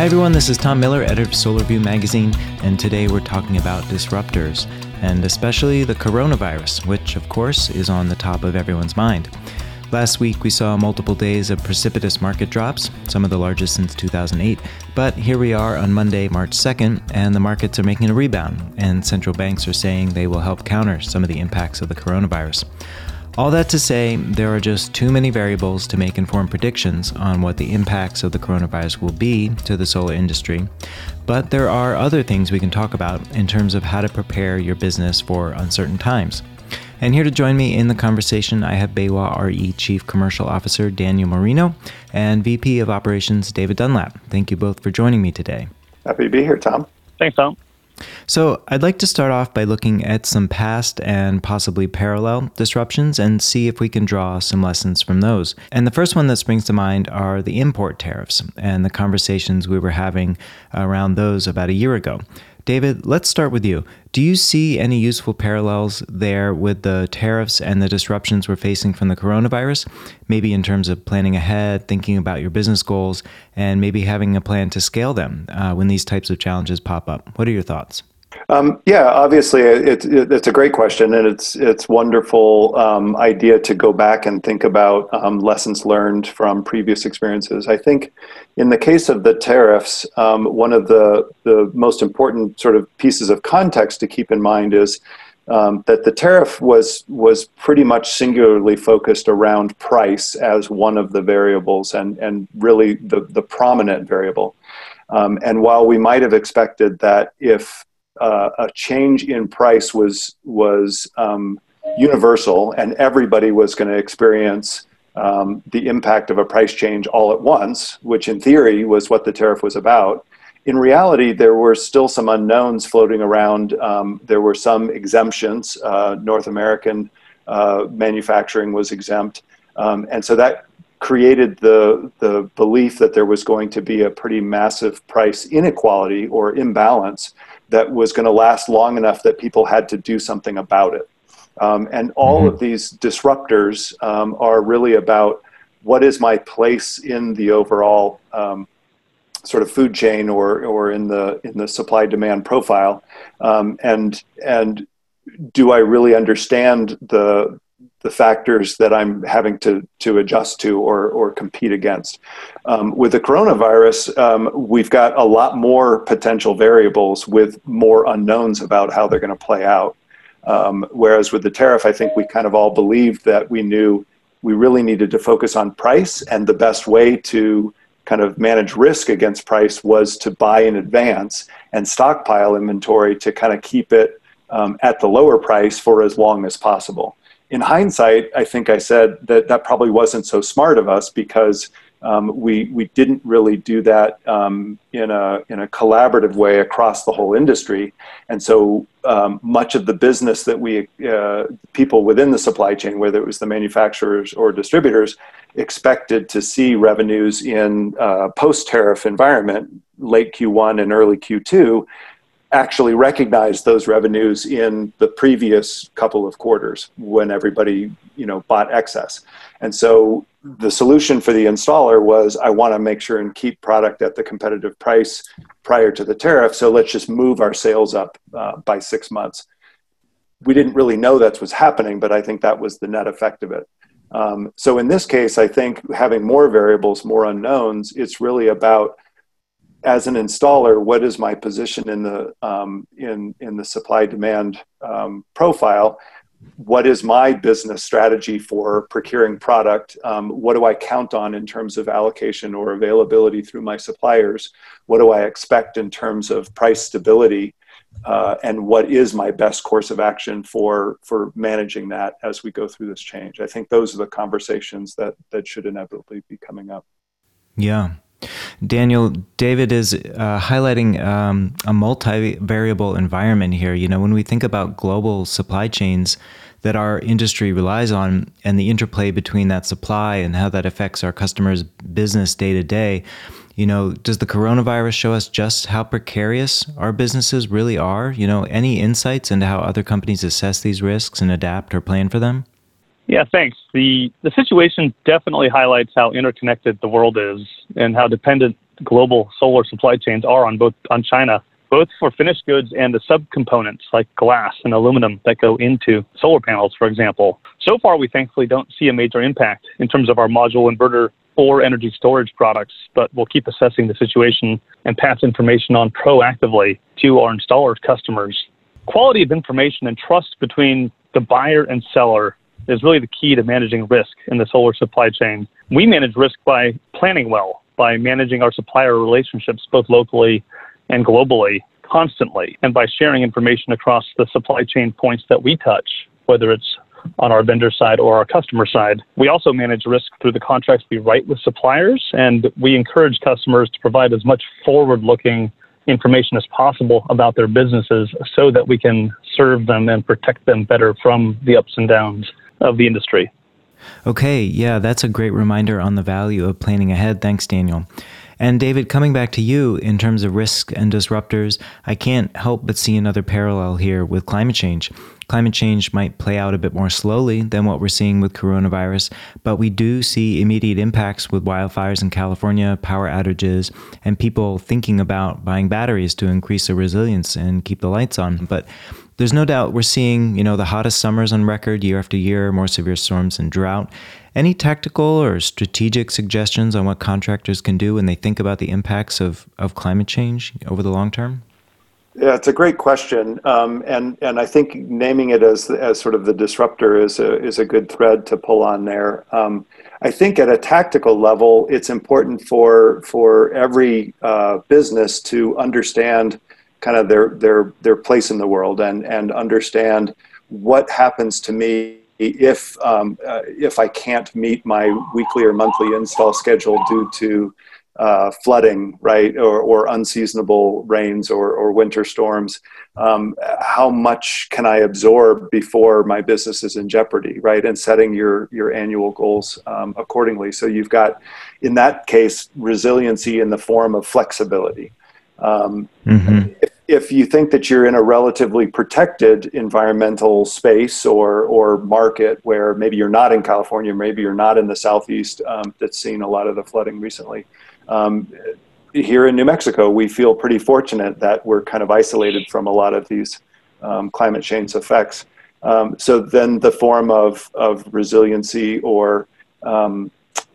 Hi, everyone. This is Tom Miller, editor of SolarView magazine, and today we're talking about disruptors, and especially the coronavirus, which, of course, is on the top of everyone's mind. Last week, we saw multiple days of precipitous market drops, some of the largest since 2008. But here we are on Monday, March 2nd, and the markets are making a rebound, and central banks are saying they will help counter some of the impacts of the coronavirus. All that to say, there are just too many variables to make informed predictions on what the impacts of the coronavirus will be to the solar industry. But there are other things we can talk about in terms of how to prepare your business for uncertain times. And here to join me in the conversation, I have BayWa RE Chief Commercial Officer Daniel Marino and VP of Operations David Dunlap. Thank you both for joining me today. Happy to be here, Tom. Thanks, Tom. So, I'd like to start off by looking at some past and possibly parallel disruptions and see if we can draw some lessons from those. And the first one that springs to mind are the import tariffs and the conversations we were having around those about a year ago. David, let's start with you. Do you see any useful parallels there with the tariffs and the disruptions we're facing from the coronavirus? Maybe in terms of planning ahead, thinking about your business goals, and maybe having a plan to scale them uh, when these types of challenges pop up. What are your thoughts? Um, yeah, obviously, it's it's a great question, and it's it's wonderful um, idea to go back and think about um, lessons learned from previous experiences. I think, in the case of the tariffs, um, one of the the most important sort of pieces of context to keep in mind is um, that the tariff was was pretty much singularly focused around price as one of the variables, and and really the the prominent variable. Um, and while we might have expected that if uh, a change in price was was um, universal, and everybody was going to experience um, the impact of a price change all at once, which in theory was what the tariff was about. In reality, there were still some unknowns floating around. Um, there were some exemptions. Uh, North American uh, manufacturing was exempt, um, and so that created the the belief that there was going to be a pretty massive price inequality or imbalance that was going to last long enough that people had to do something about it. Um, and all mm-hmm. of these disruptors um, are really about what is my place in the overall um, sort of food chain or or in the in the supply demand profile, um, and and do I really understand the the factors that I'm having to to adjust to or or compete against. Um, with the coronavirus, um, we've got a lot more potential variables with more unknowns about how they're going to play out. Um, whereas with the tariff, I think we kind of all believed that we knew we really needed to focus on price, and the best way to kind of manage risk against price was to buy in advance and stockpile inventory to kind of keep it um, at the lower price for as long as possible in hindsight, I think I said that that probably wasn't so smart of us because um, we we didn't really do that um, in a in a collaborative way across the whole industry, and so um, much of the business that we uh, people within the supply chain, whether it was the manufacturers or distributors, expected to see revenues in uh, post tariff environment, late Q1 and early Q2, actually recognized those revenues in the previous couple of quarters when everybody you know bought excess. And so the solution for the installer was i want to make sure and keep product at the competitive price prior to the tariff so let's just move our sales up uh, by six months. We didn't really know that's what's happening but i think that was the net effect of it. Um, so in this case i think having more variables more unknowns it's really about as an installer, what is my position in the um, in in the supply demand um, profile? What is my business strategy for procuring product? Um, what do I count on in terms of allocation or availability through my suppliers? What do I expect in terms of price stability? Uh, and what is my best course of action for for managing that as we go through this change? I think those are the conversations that that should inevitably be coming up. Yeah, Daniel, David is uh, highlighting um, a multi-variable environment here. You know, when we think about global supply chains that our industry relies on and the interplay between that supply and how that affects our customers' business day to day, you know, does the coronavirus show us just how precarious our businesses really are? You know, any insights into how other companies assess these risks and adapt or plan for them? Yeah, thanks. The the situation definitely highlights how interconnected the world is and how dependent global solar supply chains are on both on China, both for finished goods and the subcomponents like glass and aluminum that go into solar panels, for example. So far, we thankfully don't see a major impact in terms of our module inverter or energy storage products, but we'll keep assessing the situation and pass information on proactively to our installers customers. Quality of information and trust between the buyer and seller is really the key to managing risk in the solar supply chain. We manage risk by planning well, by managing our supplier relationships both locally and globally constantly, and by sharing information across the supply chain points that we touch, whether it's on our vendor side or our customer side. We also manage risk through the contracts we write with suppliers, and we encourage customers to provide as much forward looking information as possible about their businesses so that we can serve them and protect them better from the ups and downs of the industry. Okay, yeah, that's a great reminder on the value of planning ahead. Thanks, Daniel. And David, coming back to you in terms of risk and disruptors, I can't help but see another parallel here with climate change. Climate change might play out a bit more slowly than what we're seeing with coronavirus, but we do see immediate impacts with wildfires in California, power outages, and people thinking about buying batteries to increase their resilience and keep the lights on. But there's no doubt we're seeing, you know, the hottest summers on record year after year, more severe storms and drought. Any tactical or strategic suggestions on what contractors can do when they think about the impacts of, of climate change over the long term? Yeah, it's a great question, um, and and I think naming it as as sort of the disruptor is a is a good thread to pull on there. Um, I think at a tactical level, it's important for for every uh, business to understand kind of their their their place in the world and and understand what happens to me if um, uh, if I can't meet my weekly or monthly install schedule due to uh, flooding, right, or, or unseasonable rains or, or winter storms, um, how much can I absorb before my business is in jeopardy, right? And setting your your annual goals um, accordingly. So you've got, in that case, resiliency in the form of flexibility. Um, mm-hmm. if, if you think that you're in a relatively protected environmental space or or market where maybe you're not in California, maybe you're not in the southeast um, that's seen a lot of the flooding recently. Um, here in New Mexico, we feel pretty fortunate that we're kind of isolated from a lot of these um, climate change effects. Um, so then the form of of resiliency or um,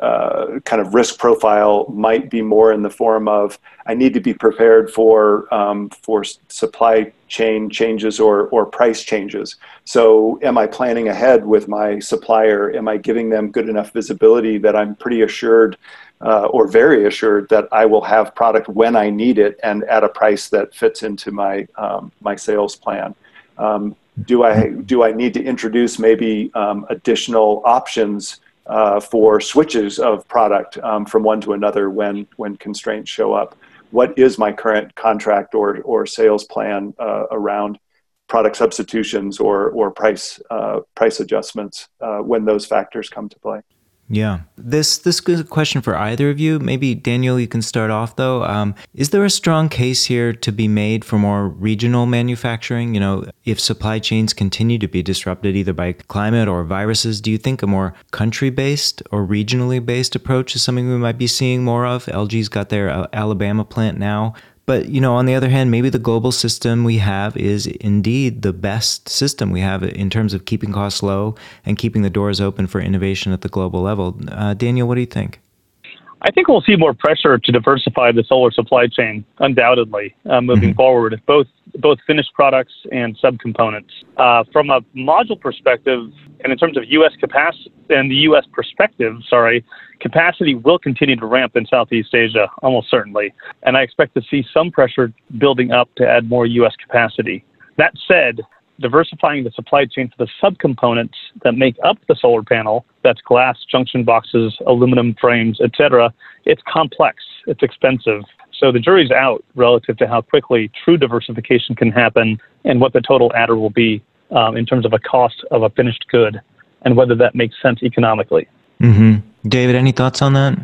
uh, kind of risk profile might be more in the form of I need to be prepared for um, for supply chain changes or or price changes. So, am I planning ahead with my supplier? Am I giving them good enough visibility that I'm pretty assured uh, or very assured that I will have product when I need it and at a price that fits into my um, my sales plan? Um, do I do I need to introduce maybe um, additional options? Uh, for switches of product um, from one to another when when constraints show up. What is my current contract or or sales plan uh, around product substitutions or or price uh, price adjustments uh, when those factors come to play? Yeah. This this is a question for either of you. Maybe Daniel, you can start off though. Um, is there a strong case here to be made for more regional manufacturing? You know, if supply chains continue to be disrupted either by climate or viruses, do you think a more country-based or regionally based approach is something we might be seeing more of? LG's got their uh, Alabama plant now. But you know, on the other hand, maybe the global system we have is indeed the best system we have in terms of keeping costs low and keeping the doors open for innovation at the global level. Uh, Daniel, what do you think? I think we'll see more pressure to diversify the solar supply chain, undoubtedly, uh, moving mm-hmm. forward, both both finished products and subcomponents. Uh, from a module perspective, and in terms of U.S. capacity and the U.S. perspective, sorry, capacity will continue to ramp in Southeast Asia, almost certainly, and I expect to see some pressure building up to add more U.S. capacity. That said, diversifying the supply chain for the subcomponents that make up the solar panel that's glass junction boxes aluminum frames etc it's complex it's expensive. So the jury's out relative to how quickly true diversification can happen and what the total adder will be um, in terms of a cost of a finished good and whether that makes sense economically. Mm-hmm. david any thoughts on that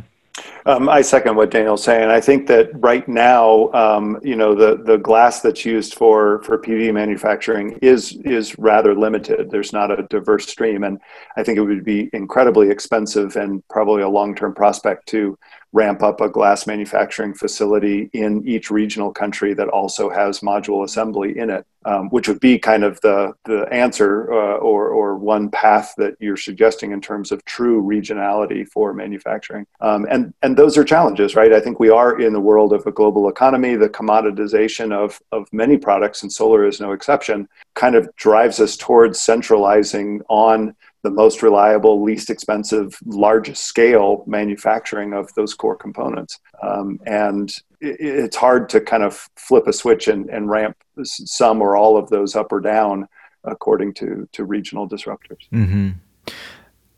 um, I second what Daniel's saying. I think that right now, um, you know, the the glass that's used for for PV manufacturing is is rather limited. There's not a diverse stream, and I think it would be incredibly expensive and probably a long term prospect to ramp up a glass manufacturing facility in each regional country that also has module assembly in it, um, which would be kind of the, the answer uh, or, or one path that you're suggesting in terms of true regionality for manufacturing. Um, and, and those are challenges, right? I think we are in the world of a global economy. The commoditization of, of many products, and solar is no exception, kind of drives us towards centralizing on the most reliable, least expensive, largest scale manufacturing of those core components. Um, and it, it's hard to kind of flip a switch and, and ramp some or all of those up or down according to, to regional disruptors. Mm-hmm.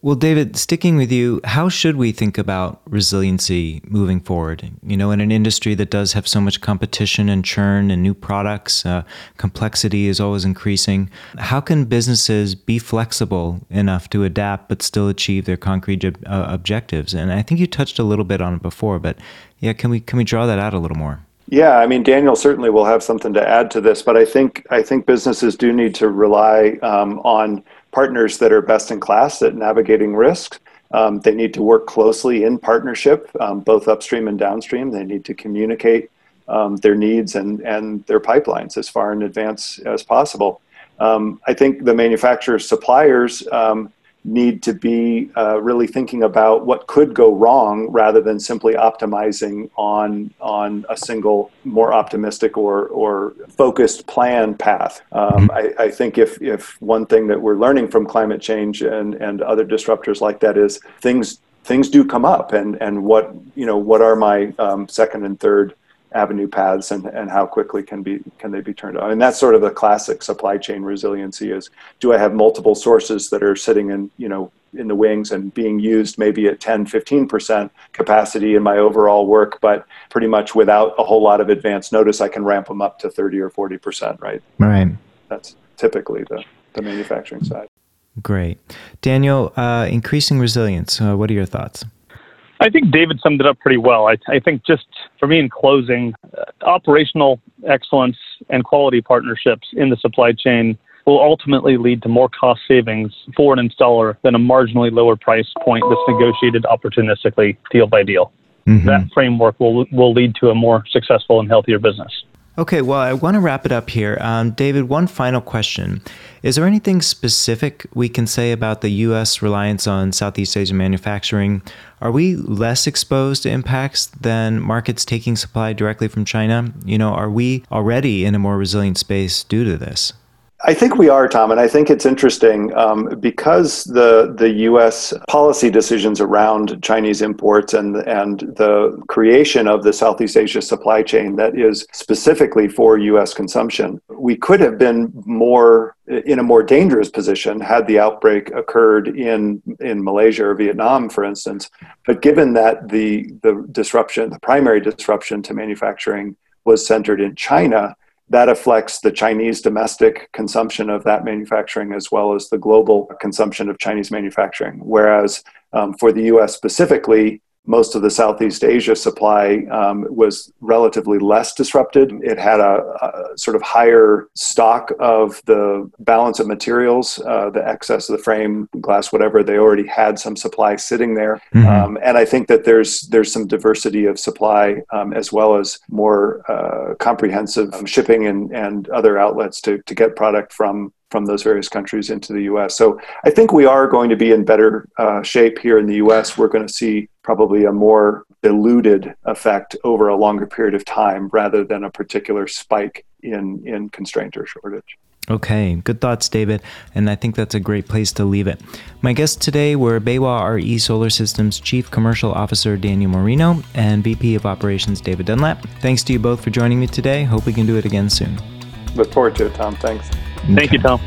Well, David, sticking with you, how should we think about resiliency moving forward? You know, in an industry that does have so much competition and churn and new products, uh, complexity is always increasing. How can businesses be flexible enough to adapt but still achieve their concrete uh, objectives? And I think you touched a little bit on it before, but yeah, can we can we draw that out a little more? Yeah, I mean, Daniel certainly will have something to add to this, but I think I think businesses do need to rely um, on partners that are best in class at navigating risks. Um, they need to work closely in partnership, um, both upstream and downstream. They need to communicate um, their needs and, and their pipelines as far in advance as possible. Um, I think the manufacturers, suppliers, um, need to be uh, really thinking about what could go wrong rather than simply optimizing on on a single more optimistic or or focused plan path. Um, I, I, think if if one thing that we're learning from climate change and and other disruptors like that is things things do come up and and what you know what are my um, second and third avenue paths and, and how quickly can be can they be turned on. And that's sort of the classic supply chain resiliency is do i have multiple sources that are sitting in you know in the wings and being used maybe at 10 15% capacity in my overall work but pretty much without a whole lot of advance notice i can ramp them up to 30 or 40% right? Right. That's typically the, the manufacturing side. Great. Daniel uh, increasing resilience uh, what are your thoughts I think David summed it up pretty well. I, I think just for me in closing, uh, operational excellence and quality partnerships in the supply chain will ultimately lead to more cost savings for an installer than a marginally lower price point that's negotiated opportunistically deal by deal. Mm-hmm. That framework will will lead to a more successful and healthier business. Okay, well, I want to wrap it up here. Um, David, one final question. Is there anything specific we can say about the U.S. reliance on Southeast Asian manufacturing? Are we less exposed to impacts than markets taking supply directly from China? You know, are we already in a more resilient space due to this? I think we are, Tom, and I think it's interesting um, because the the U.S. policy decisions around Chinese imports and and the creation of the Southeast Asia supply chain that is specifically for U.S. consumption. We could have been more in a more dangerous position had the outbreak occurred in in Malaysia or Vietnam, for instance. But given that the the disruption, the primary disruption to manufacturing was centered in China that affects the Chinese domestic consumption of that manufacturing as well as the global consumption of Chinese manufacturing. Whereas um, for the US specifically, most of the Southeast Asia supply um, was relatively less disrupted. It had a, a, sort of higher stock of the balance of materials, uh, the excess of the frame, glass, whatever. They already had some supply sitting there, mm-hmm. um, and I think that there's there's some diversity of supply um, as well as more uh, comprehensive shipping and, and other outlets to to get product from from those various countries into the US. So I think we are going to be in better uh, shape here in the US. We're going to see probably a more diluted effect over a longer period of time rather than a particular spike in, in constraint or shortage. Okay, good thoughts, David. And I think that's a great place to leave it. My guests today were BayWa RE Solar Systems Chief Commercial Officer Daniel Marino and VP of Operations David Dunlap. Thanks to you both for joining me today. Hope we can do it again soon. Look forward to it, Tom. Thanks. Thank you, Tom.